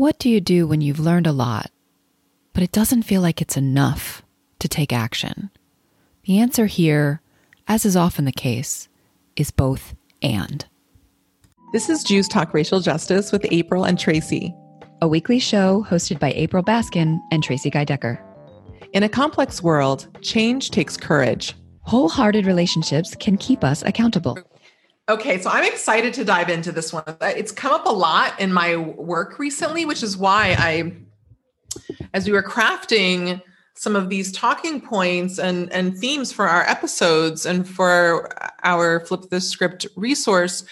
What do you do when you've learned a lot, but it doesn't feel like it's enough to take action? The answer here, as is often the case, is both and. This is Jews Talk Racial Justice with April and Tracy, a weekly show hosted by April Baskin and Tracy Guy Decker. In a complex world, change takes courage. Wholehearted relationships can keep us accountable. Okay, so I'm excited to dive into this one. It's come up a lot in my work recently, which is why I, as we were crafting some of these talking points and, and themes for our episodes and for our Flip the Script resource,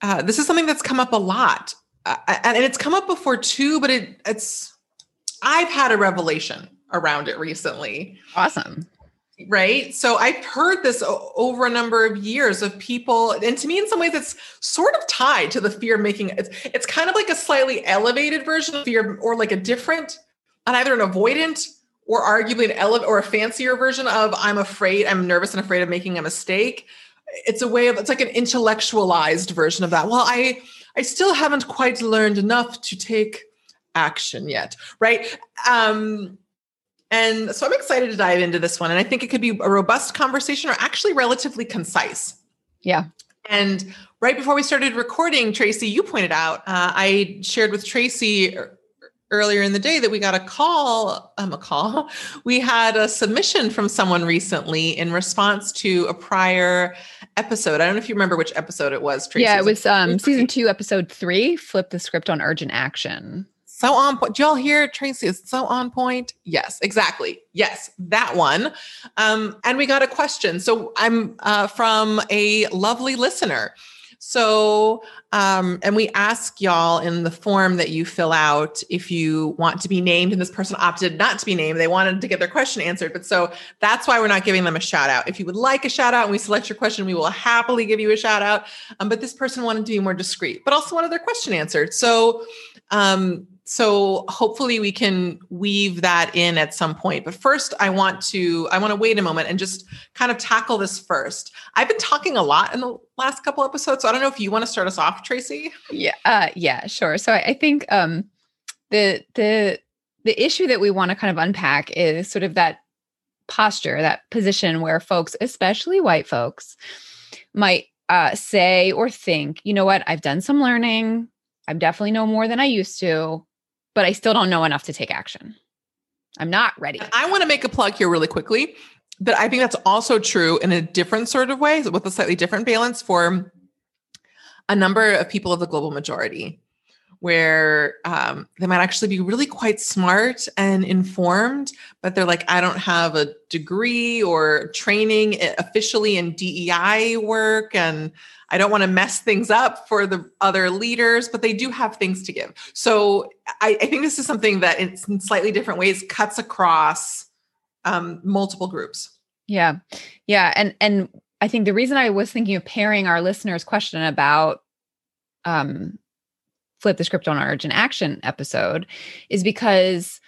uh, this is something that's come up a lot. Uh, and it's come up before too, but it, it's, I've had a revelation around it recently. Awesome right? So i've heard this over a number of years of people and to me in some ways it's sort of tied to the fear of making it's it's kind of like a slightly elevated version of fear or like a different and either an avoidant or arguably an ele- or a fancier version of i'm afraid i'm nervous and afraid of making a mistake. It's a way of it's like an intellectualized version of that. Well i i still haven't quite learned enough to take action yet right? Um and so I'm excited to dive into this one. And I think it could be a robust conversation or actually relatively concise. Yeah. And right before we started recording, Tracy, you pointed out, uh, I shared with Tracy earlier in the day that we got a call um, a call we had a submission from someone recently in response to a prior episode i don't know if you remember which episode it was Tracy. yeah it was um, season two episode three flip the script on urgent action so on point. Do y'all hear Tracy? Is so on point. Yes, exactly. Yes, that one. Um, and we got a question. So I'm uh, from a lovely listener. So, um, and we ask y'all in the form that you fill out if you want to be named, and this person opted not to be named. They wanted to get their question answered. But so that's why we're not giving them a shout out. If you would like a shout out and we select your question, we will happily give you a shout out. Um, but this person wanted to be more discreet, but also wanted their question answered. So, um, so hopefully we can weave that in at some point. But first i want to i want to wait a moment and just kind of tackle this first. I've been talking a lot in the last couple episodes so i don't know if you want to start us off tracy? Yeah uh, yeah sure. So I, I think um the the the issue that we want to kind of unpack is sort of that posture that position where folks especially white folks might uh, say or think you know what? I've done some learning. I'm definitely know more than i used to but I still don't know enough to take action. I'm not ready. I want to make a plug here really quickly, but I think that's also true in a different sort of way with a slightly different balance for a number of people of the global majority, where um, they might actually be really quite smart and informed, but they're like, I don't have a degree or training officially in DEI work. And I don't want to mess things up for the other leaders, but they do have things to give. So I, I think this is something that in slightly different ways cuts across um, multiple groups. Yeah, yeah, and and I think the reason I was thinking of pairing our listeners' question about um, flip the script on our urgent action episode is because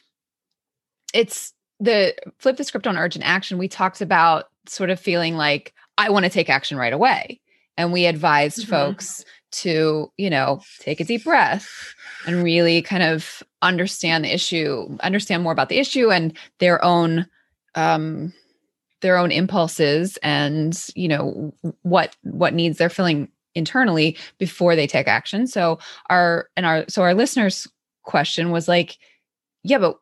it's the flip the script on urgent action. We talked about sort of feeling like I want to take action right away and we advised mm-hmm. folks to you know take a deep breath and really kind of understand the issue understand more about the issue and their own um their own impulses and you know what what needs they're feeling internally before they take action so our and our so our listeners question was like yeah but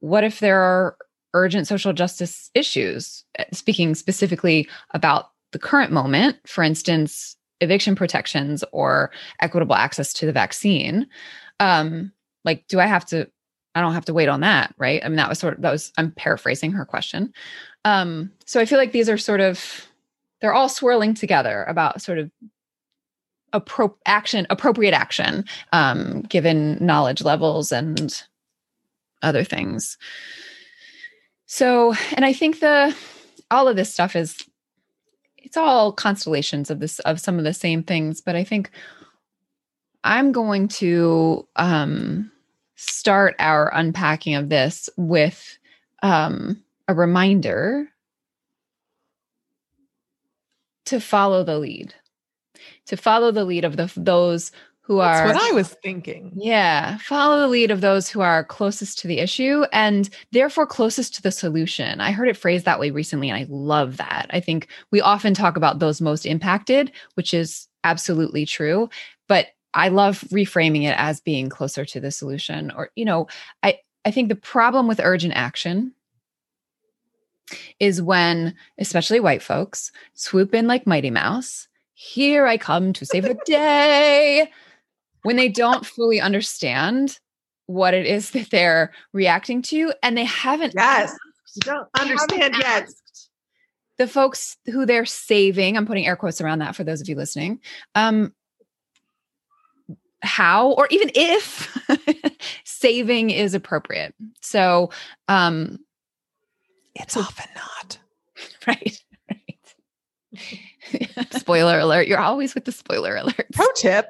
what if there are urgent social justice issues eh, speaking specifically about the current moment, for instance, eviction protections or equitable access to the vaccine, um, like, do I have to? I don't have to wait on that, right? I mean, that was sort of that was I'm paraphrasing her question. Um, so I feel like these are sort of they're all swirling together about sort of appro- action, appropriate action, um, given knowledge levels and other things. So, and I think the all of this stuff is it's all constellations of this of some of the same things but i think i'm going to um start our unpacking of this with um a reminder to follow the lead to follow the lead of the those who That's are what I was thinking. yeah, follow the lead of those who are closest to the issue and therefore closest to the solution. I heard it phrased that way recently, and I love that. I think we often talk about those most impacted, which is absolutely true. But I love reframing it as being closer to the solution. Or, you know, I, I think the problem with urgent action is when, especially white folks, swoop in like Mighty Mouse. Here I come to save the day when they don't fully understand what it is that they're reacting to and they haven't Yes. asked- You don't understand yet. the folks who they're saving i'm putting air quotes around that for those of you listening um how or even if saving is appropriate so um It's So- often not. right right spoiler alert you're always with the spoiler alert Pro tip.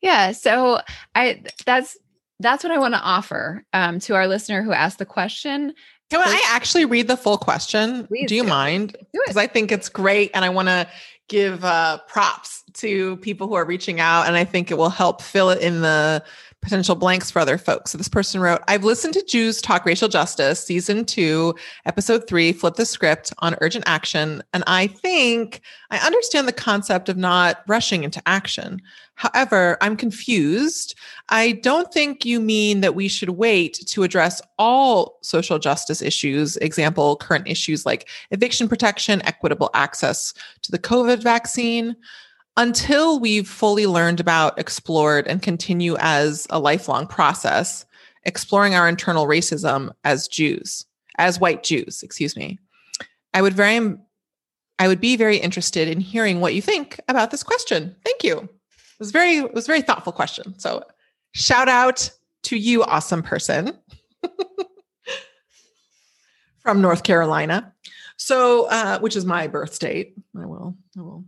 yeah so i that's that's what i want to offer um to our listener who asked the question Can I actually read the full question? Please do you do. mind? Because I think it's great and I want to give uh, props to people who are reaching out and I think it will help fill it in the potential blanks for other folks. So this person wrote, I've listened to Jews Talk Racial Justice, season two, episode three, Flip the Script on urgent action. And I think I understand the concept of not rushing into action. However, I'm confused. I don't think you mean that we should wait to address all social justice issues, example, current issues like eviction protection, equitable access to the COVID vaccine, until we've fully learned about, explored, and continue as a lifelong process, exploring our internal racism as Jews, as white Jews, excuse me. I would very I would be very interested in hearing what you think about this question. Thank you. It was very it was very thoughtful question. So shout out to you, awesome person from North Carolina. So, uh, which is my birth state. I will, I will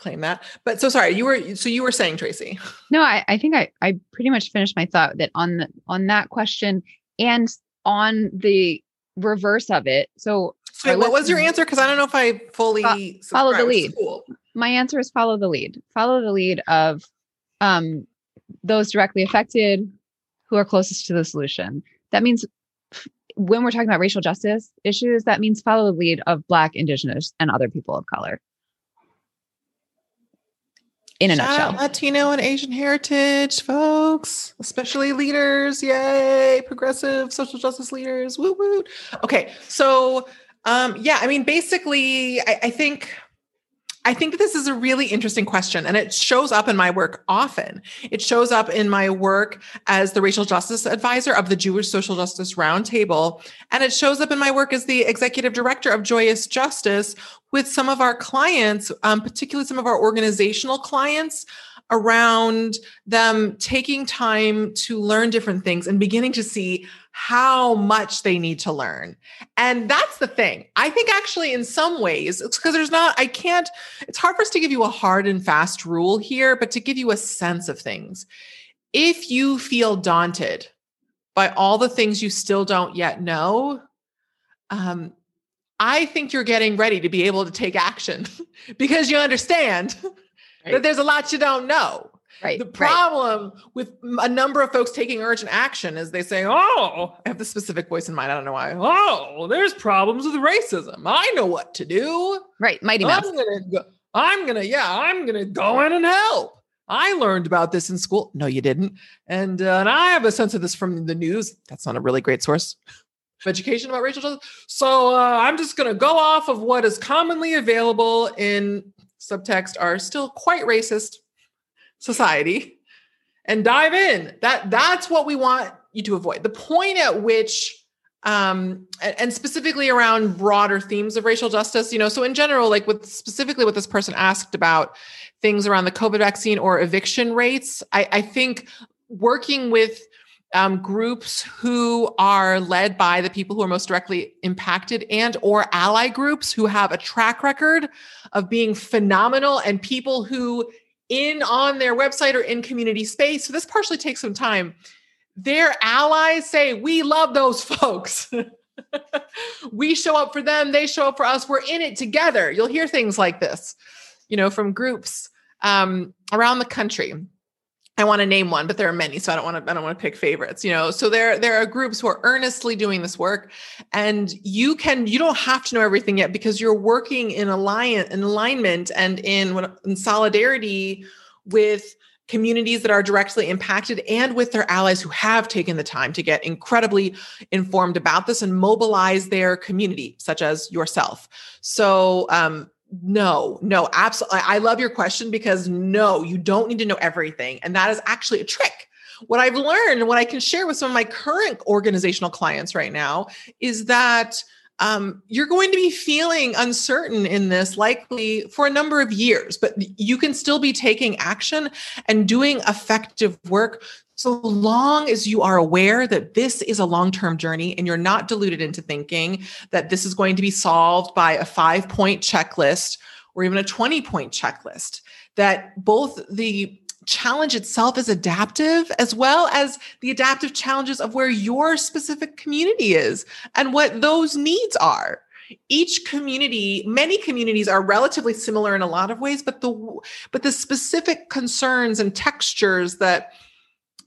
claim that. But so sorry, you were so you were saying Tracy. No, I, I think I, I pretty much finished my thought that on the, on that question and on the reverse of it. So So Our what was your answer? Because I don't know if I fully follow the subscribe, which is lead. My answer is follow the lead. Follow the lead of um, those directly affected who are closest to the solution. That means when we're talking about racial justice issues, that means follow the lead of Black, Indigenous, and other people of color. In a Shout nutshell. out Latino and Asian heritage folks, especially leaders. Yay, progressive social justice leaders. Woo woo. Okay, so um, yeah, I mean, basically, I, I think I think this is a really interesting question, and it shows up in my work often. It shows up in my work as the racial justice advisor of the Jewish Social Justice Roundtable, and it shows up in my work as the executive director of Joyous Justice with some of our clients, um, particularly some of our organizational clients, around them taking time to learn different things and beginning to see how much they need to learn. And that's the thing. I think actually, in some ways, it's because there's not, I can't, it's hard for us to give you a hard and fast rule here, but to give you a sense of things. If you feel daunted by all the things you still don't yet know, um, I think you're getting ready to be able to take action because you understand Right. that there's a lot you don't know. Right. The right. problem with a number of folks taking urgent action is they say, Oh, I have the specific voice in mind. I don't know why. Oh, there's problems with racism. I know what to do. Right. Mighty Mouse. I'm gonna go, I'm gonna, yeah, I'm gonna go in and help. I learned about this in school. No, you didn't. And, uh, and I have a sense of this from the news. That's not a really great source of education about racial justice. So uh, I'm just gonna go off of what is commonly available in subtext are still quite racist society and dive in. That that's what we want you to avoid. The point at which um and, specifically around broader themes of racial justice, you know, so in general like with specifically what this person asked about things around the COVID vaccine or eviction rates, I, I think working with um, groups who are led by the people who are most directly impacted and or ally groups who have a track record of being phenomenal and people who in on their website or in community space. So this partially takes some time. Their allies say we love those folks. We show up for them they show up for us we're in it together. You'll hear things like this you know, from groups um, around the country. I want to name one, but there are many, so I don't want to. I don't want to pick favorites. You know, so there there are groups who are earnestly doing this work, and you can you don't have to know everything yet because you're working in alliance, in alignment, and in in solidarity with communities that are directly impacted and with their allies who have taken the time to get incredibly informed about this and mobilize their community, such as yourself. So, um, no, no, absolutely. I love your question because no, you don't need to know everything. And that is actually a trick. What I've learned and what I can share with some of my current organizational clients right now is that um, you're going to be feeling uncertain in this likely for a number of years, but you can still be taking action and doing effective work so long as you are aware that this is a long term journey and you're not deluded into thinking that this is going to be solved by a five point checklist or even a 20 point checklist, that both the challenge itself is adaptive as well as the adaptive challenges of where your specific community is and what those needs are. Each community many communities are relatively similar in a lot of ways but the but the specific concerns and textures that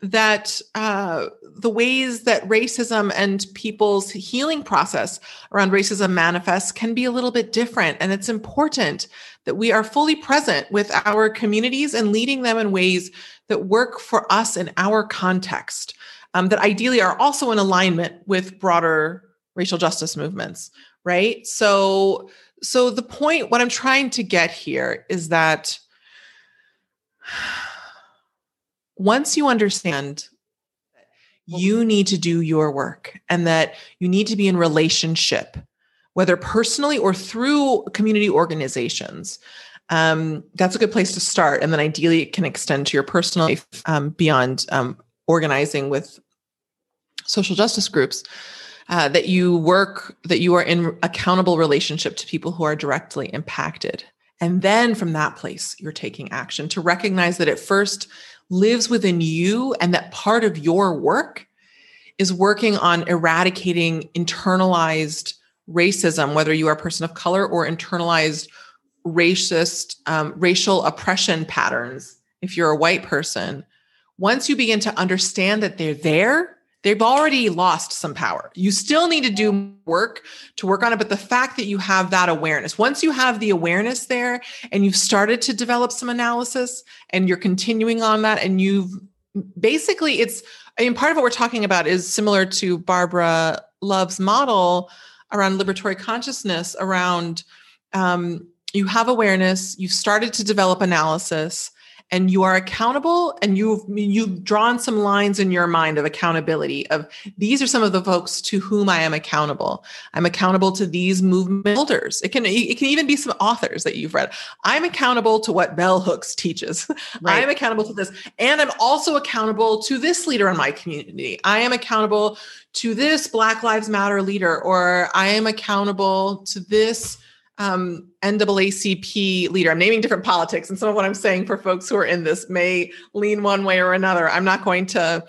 that uh, the ways that racism and people's healing process around racism manifests can be a little bit different. And it's important that we are fully present with our communities and leading them in ways that work for us in our context, um, that ideally are also in alignment with broader racial justice movements, right? So, so the point, what I'm trying to get here is that once you understand that you need to do your work and that you need to be in relationship whether personally or through community organizations um, that's a good place to start. And then ideally it can extend to your personal life um, beyond um, organizing with social justice groups uh, that you work that you are in accountable relationship to people who are directly impacted. And then from that place you're taking action to recognize that at first lives within you and that part of your work is working on eradicating internalized racism, whether you are a person of color or internalized racist, um, racial oppression patterns, if you're a white person. Once you begin to understand that they're there, they've already lost some power. You still need to do work to work on it. But the fact that you have that awareness, once you have the awareness there and you've started to develop some analysis and you're continuing on that, and you've basically, it's, I mean, part of what we're talking about is similar to Barbara Love's model around liberatory consciousness, around um, you have awareness, you've started to develop analysis and you are accountable and you've you've drawn some lines in your mind of accountability of these are some of the folks to whom I am accountable. I'm accountable to these movement builders. It can it can even be some authors that you've read. I'm accountable to what Bell Hooks teaches. Right. I'm accountable to this and I'm also accountable to this leader in my community. I am accountable to this Black Lives Matter leader or I am accountable to this um, NAACP leader. I'm naming different politics, and some of what I'm saying for folks who are in this may lean one way or another. I'm not going to,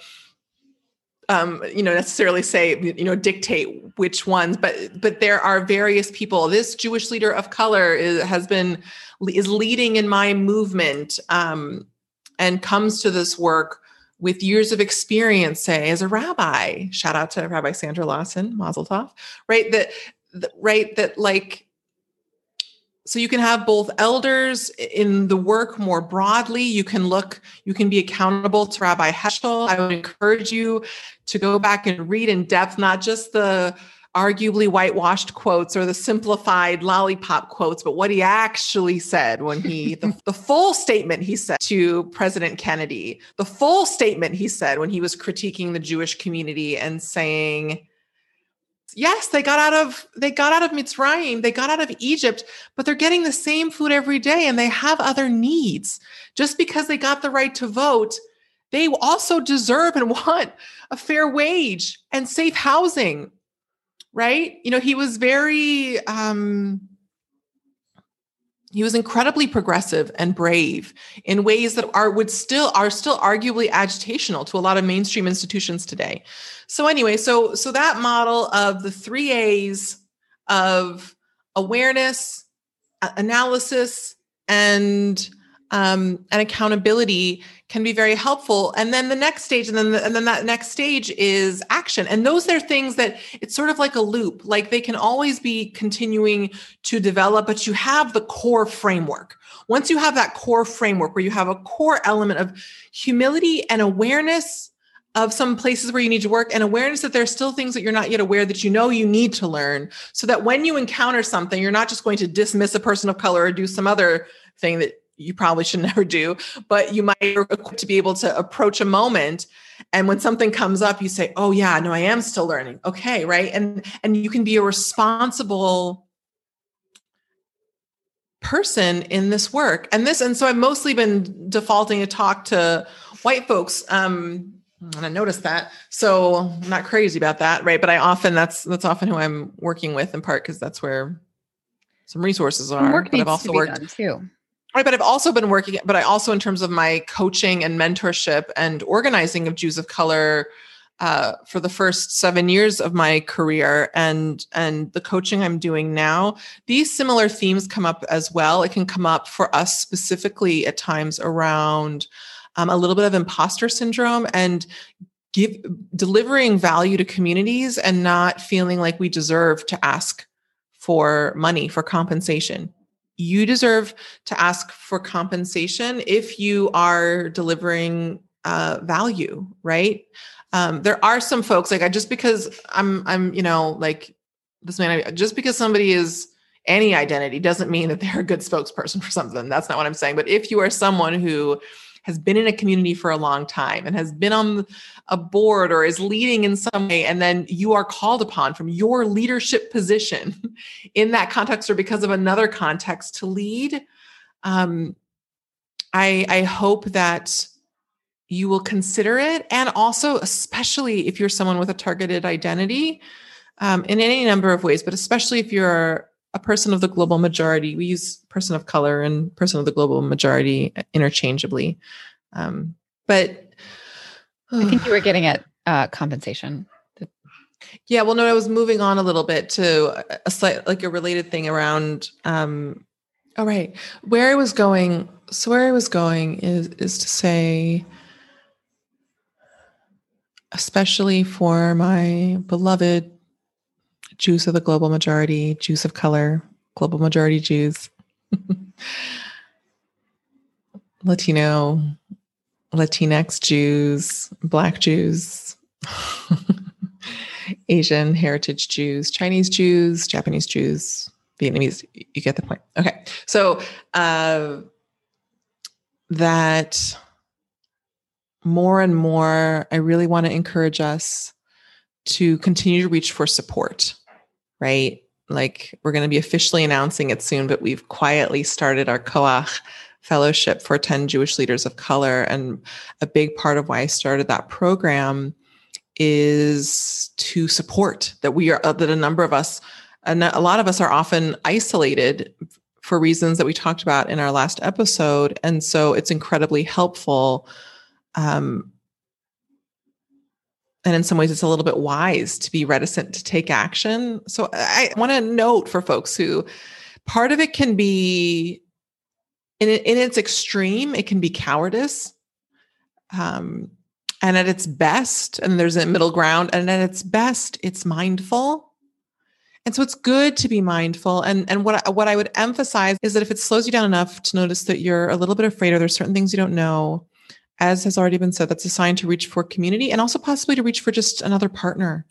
um, you know, necessarily say, you know, dictate which ones, but but there are various people. This Jewish leader of color is, has been is leading in my movement um, and comes to this work with years of experience, say as a rabbi. Shout out to Rabbi Sandra Lawson, Mazel Tov. Right that right that like so you can have both elders in the work more broadly. You can look you can be accountable to rabbi heschel. I would encourage you to go back and read in depth not just the arguably whitewashed quotes or the simplified lollipop quotes but what he actually said when he the, the full statement he said to president kennedy the full statement he said when he was critiquing the jewish community and saying yes, they got out of they got out of Mitzrayim, they got out of Egypt, but they're getting the same food every day and they have other needs. Just because they got the right to vote, they also deserve and want a fair wage and safe housing. Right? You know, he was very um he was incredibly progressive and brave in ways that are would still are still arguably agitational to a lot of mainstream institutions today. So anyway, so so that model of the 3 A's of awareness, analysis, and um, and accountability can be very helpful. And then the next stage, and then the, and then that next stage is action. And those are things that it's sort of like a loop. Like they can always be continuing to develop, but you have the core framework. Once you have that core framework where you have a core element of humility and awareness of some places where you need to work and awareness that there's still things that you're not yet aware that you know you need to learn so that when you encounter something you're not just going to dismiss a person of color or do some other thing that you probably should never do, but you might to be able to approach a moment. And when something comes up, you say, "Oh yeah, no, I am still learning." Okay, right? And and you can be a responsible person in this work. And this, and so I've mostly been defaulting to talk to white folks. Um, and I noticed that. So I'm not crazy about that, right? But I often that's that's often who I'm working with in part because that's where some resources are. Work but I've also worked too. Right, but I've also been working, but I also, in terms of my coaching and mentorship and organizing of Jews of color, uh, for the first seven years of my career, and and the coaching I'm doing now, these similar themes come up as well. It can come up for us specifically at times around um, a little bit of imposter syndrome and give delivering value to communities and not feeling like we deserve to ask for money for compensation you deserve to ask for compensation if you are delivering uh, value, right? Um, there are some folks like I just because I'm I'm you know like this man just because somebody is any identity doesn't mean that they're a good spokesperson for something. That's not what I'm saying. But if you are someone who has been in a community for a long time and has been on a board or is leading in some way, and then you are called upon from your leadership position in that context or because of another context to lead, um, I, I hope that you will consider it. And also, especially if you're someone with a targeted identity, um, in any number of ways, but especially if you're a person of the global majority. We use person of color and person of the global majority interchangeably. Um, but I think you were getting at uh, compensation. Yeah, well, no, I was moving on a little bit to a slight, like a related thing around. Um, oh, right, where I was going. So where I was going is is to say, especially for my beloved Jews of the global majority, Jews of color, global majority Jews, Latino, Latinx Jews, Black Jews, Asian heritage Jews, Chinese Jews, Japanese Jews, Vietnamese. You get the point. Okay. So, uh, that more and more, I really want to encourage us to continue to reach for support right? Like we're going to be officially announcing it soon, but we've quietly started our Koach fellowship for 10 Jewish leaders of color. And a big part of why I started that program is to support that we are, that a number of us, and a lot of us are often isolated for reasons that we talked about in our last episode. And so it's incredibly helpful um, and in some ways it's a little bit wise to be reticent to take action. So i want to note for folks who part of it can be in, in its extreme it can be cowardice um, and at its best and there's a middle ground and at its best it's mindful. And so it's good to be mindful and and what what I would emphasize is that if it slows you down enough to notice that you're a little bit afraid or there's certain things you don't know as has already been said, that's a sign to reach for community and also possibly to reach for just another partner,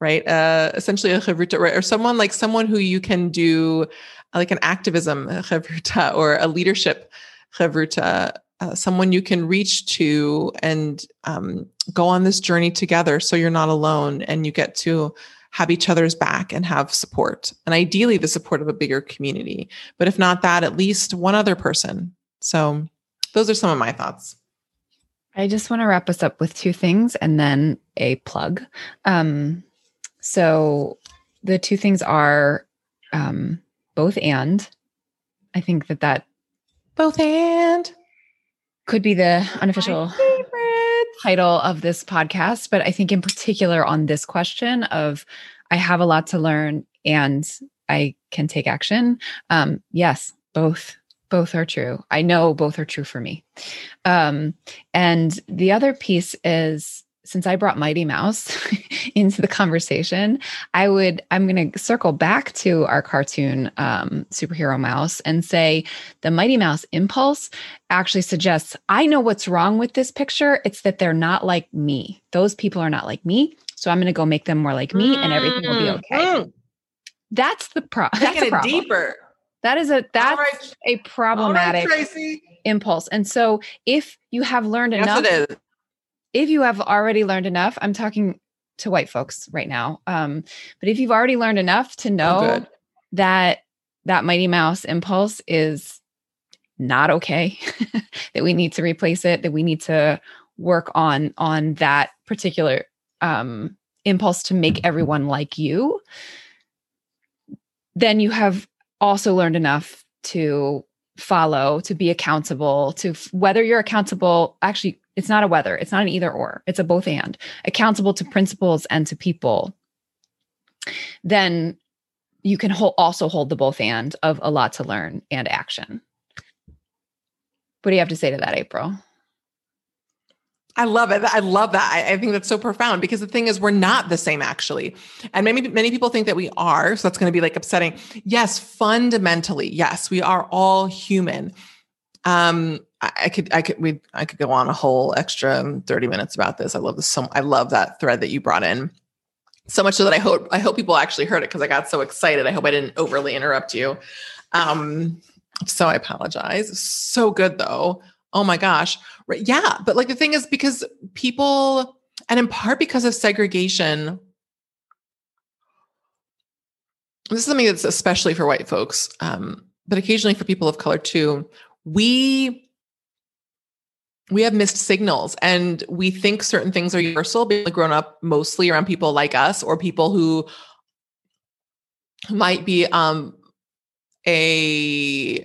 right? Uh, essentially a chavruta, right? Or someone like someone who you can do like an activism chavruta or a leadership chavruta, uh, someone you can reach to and um, go on this journey together so you're not alone and you get to have each other's back and have support. And ideally, the support of a bigger community. But if not that, at least one other person. So those are some of my thoughts. I just want to wrap us up with two things and then a plug. Um, so the two things are um, both and. I think that that both and could be the unofficial title of this podcast, but I think in particular on this question of I have a lot to learn and I can take action. Um, yes, both Both are true. I know both are true for me. Um, and the other piece is since I brought Mighty Mouse into the conversation, I would I'm going to circle back to our cartoon um, superhero mouse and say the Mighty Mouse impulse actually suggests I know what's wrong with this picture. It's that they're not like me. Those people are not like me. So I'm going to go make them more like me, and everything will be mm, okay. Mm. That's the problem. that's it problem. deeper. That is a that's right. a problematic right, impulse. And so if you have learned yes, enough, if you have already learned enough, I'm talking to white folks right now. Um, but if you've already learned enough to oh, know that that Mighty Mouse impulse is not okay, that we need to replace it, that we need to work on on that particular um, impulse to make everyone like you, then you have also learned enough to follow, to be accountable, to whether you're accountable. Actually, it's not a whether, it's not an either or, it's a both and accountable to principles and to people. Then you can hold, also hold the both and of a lot to learn and action. What do you have to say to that, April? I love it. I love that. I, I, think that's so profound because the thing is, we're not the same actually. And maybe many people think that we are. So that's going to be like upsetting. Yes, fundamentally, yes, we are all human. Um, I, I could, I could, we, I could go on a whole extra 30 minutes about this. I love this. So I love that thread that you brought in so much so that I hope, I hope people actually heard it because I got so excited. I hope I didn't overly interrupt you. Um, so I apologize. So good though. Oh my gosh. Right. Yeah. But like the thing is, because people, and in part because of segregation, this is something that's especially for white folks, um, but occasionally for people of color too. We we have missed signals and we think certain things are universal being grown up mostly around people like us or people who might be um a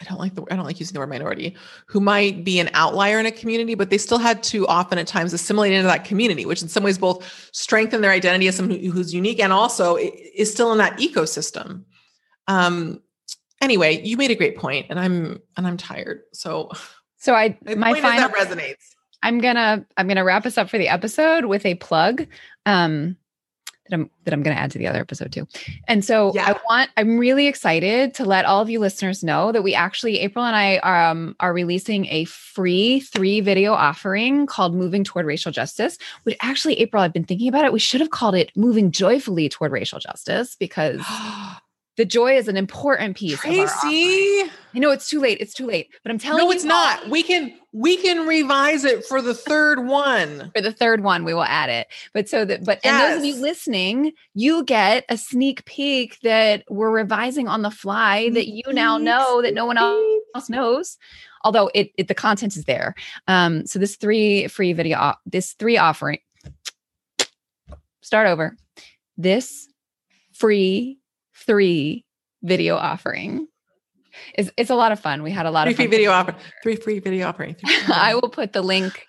I don't like the I don't like using the word minority, who might be an outlier in a community, but they still had to often at times assimilate into that community, which in some ways both strengthen their identity as someone who's unique and also is still in that ecosystem. Um, anyway, you made a great point, and I'm and I'm tired. So, so I my, my final that resonates. I'm gonna I'm gonna wrap us up for the episode with a plug. Um, that I'm that I'm going to add to the other episode too. And so yeah. I want I'm really excited to let all of you listeners know that we actually April and I um, are releasing a free three video offering called Moving Toward Racial Justice. Which actually April I've been thinking about it. We should have called it Moving Joyfully Toward Racial Justice because the joy is an important piece. Tracy, I know it's too late. It's too late, but I'm telling no, you, no, it's not. We can we can revise it for the third one. For the third one, we will add it. But so that, but yes. and those of you listening, you get a sneak peek that we're revising on the fly that you now know that no one else knows. Although it, it the content is there. Um, so this three free video, this three offering. Start over. This free three video offering. It's, it's a lot of fun. We had a lot three of free video offer, three free video offering. I will put the link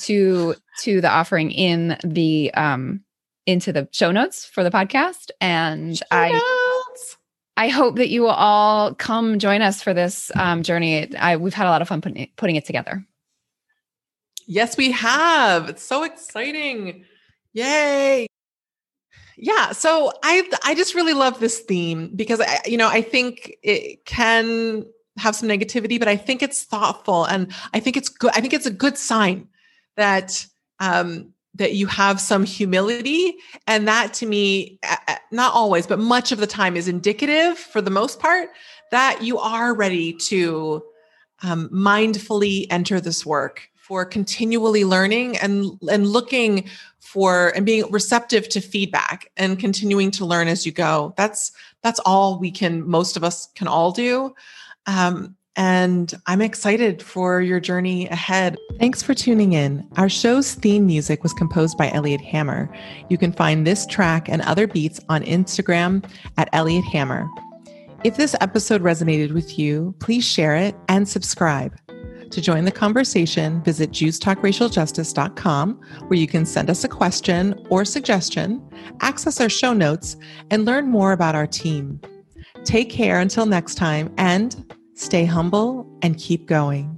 to to the offering in the um into the show notes for the podcast, and show I. Notes. I hope that you will all come join us for this um, journey. I, we've had a lot of fun putting it, putting it together. Yes, we have. It's so exciting. Yay yeah so i i just really love this theme because i you know i think it can have some negativity but i think it's thoughtful and i think it's good i think it's a good sign that um that you have some humility and that to me not always but much of the time is indicative for the most part that you are ready to um, mindfully enter this work for continually learning and and looking for and being receptive to feedback and continuing to learn as you go that's that's all we can most of us can all do um, and I'm excited for your journey ahead. Thanks for tuning in. Our show's theme music was composed by Elliot Hammer. You can find this track and other beats on Instagram at Elliot Hammer. If this episode resonated with you, please share it and subscribe. To join the conversation, visit JewsTalkRacialJustice.com, where you can send us a question or suggestion, access our show notes, and learn more about our team. Take care until next time, and stay humble, and keep going.